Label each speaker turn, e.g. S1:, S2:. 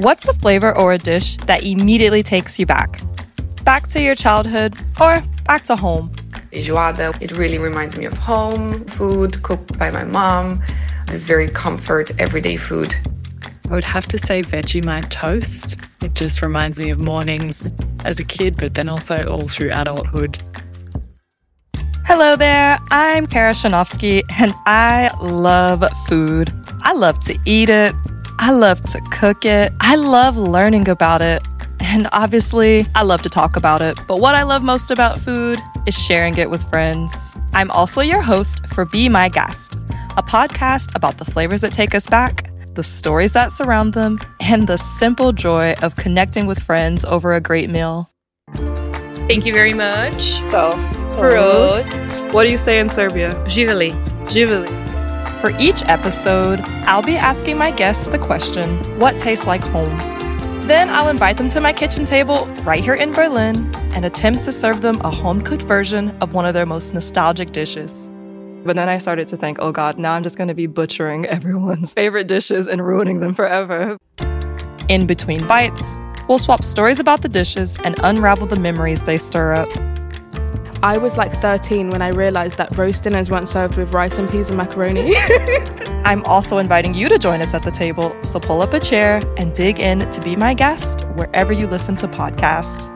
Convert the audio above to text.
S1: What's a flavor or a dish that immediately takes you back? Back to your childhood or back to home?
S2: Feijoada, it really reminds me of home, food cooked by my mom. It's very comfort, everyday food.
S3: I would have to say Vegemite toast. It just reminds me of mornings as a kid, but then also all through adulthood.
S1: Hello there, I'm Kara Shanovsky, and I love food. I love to eat it, I love to cook it, I love learning about it, and obviously, I love to talk about it. But what I love most about food is sharing it with friends. I'm also your host for Be My Gast, a podcast about the flavors that take us back, the stories that surround them, and the simple joy of connecting with friends over a great meal.
S4: Thank you very much.
S1: So,
S4: Prost.
S1: What do you say in Serbia?
S4: Živeli.
S1: Živeli. For each episode, I'll be asking my guests the question, what tastes like home? Then I'll invite them to my kitchen table right here in Berlin and attempt to serve them a home cooked version of one of their most nostalgic dishes. But then I started to think, oh God, now I'm just going to be butchering everyone's favorite dishes and ruining them forever. In between bites, we'll swap stories about the dishes and unravel the memories they stir up.
S5: I was like 13 when I realized that roast dinners weren't served with rice and peas and macaroni.
S1: I'm also inviting you to join us at the table, so pull up a chair and dig in to Be My Gast wherever you listen to podcasts.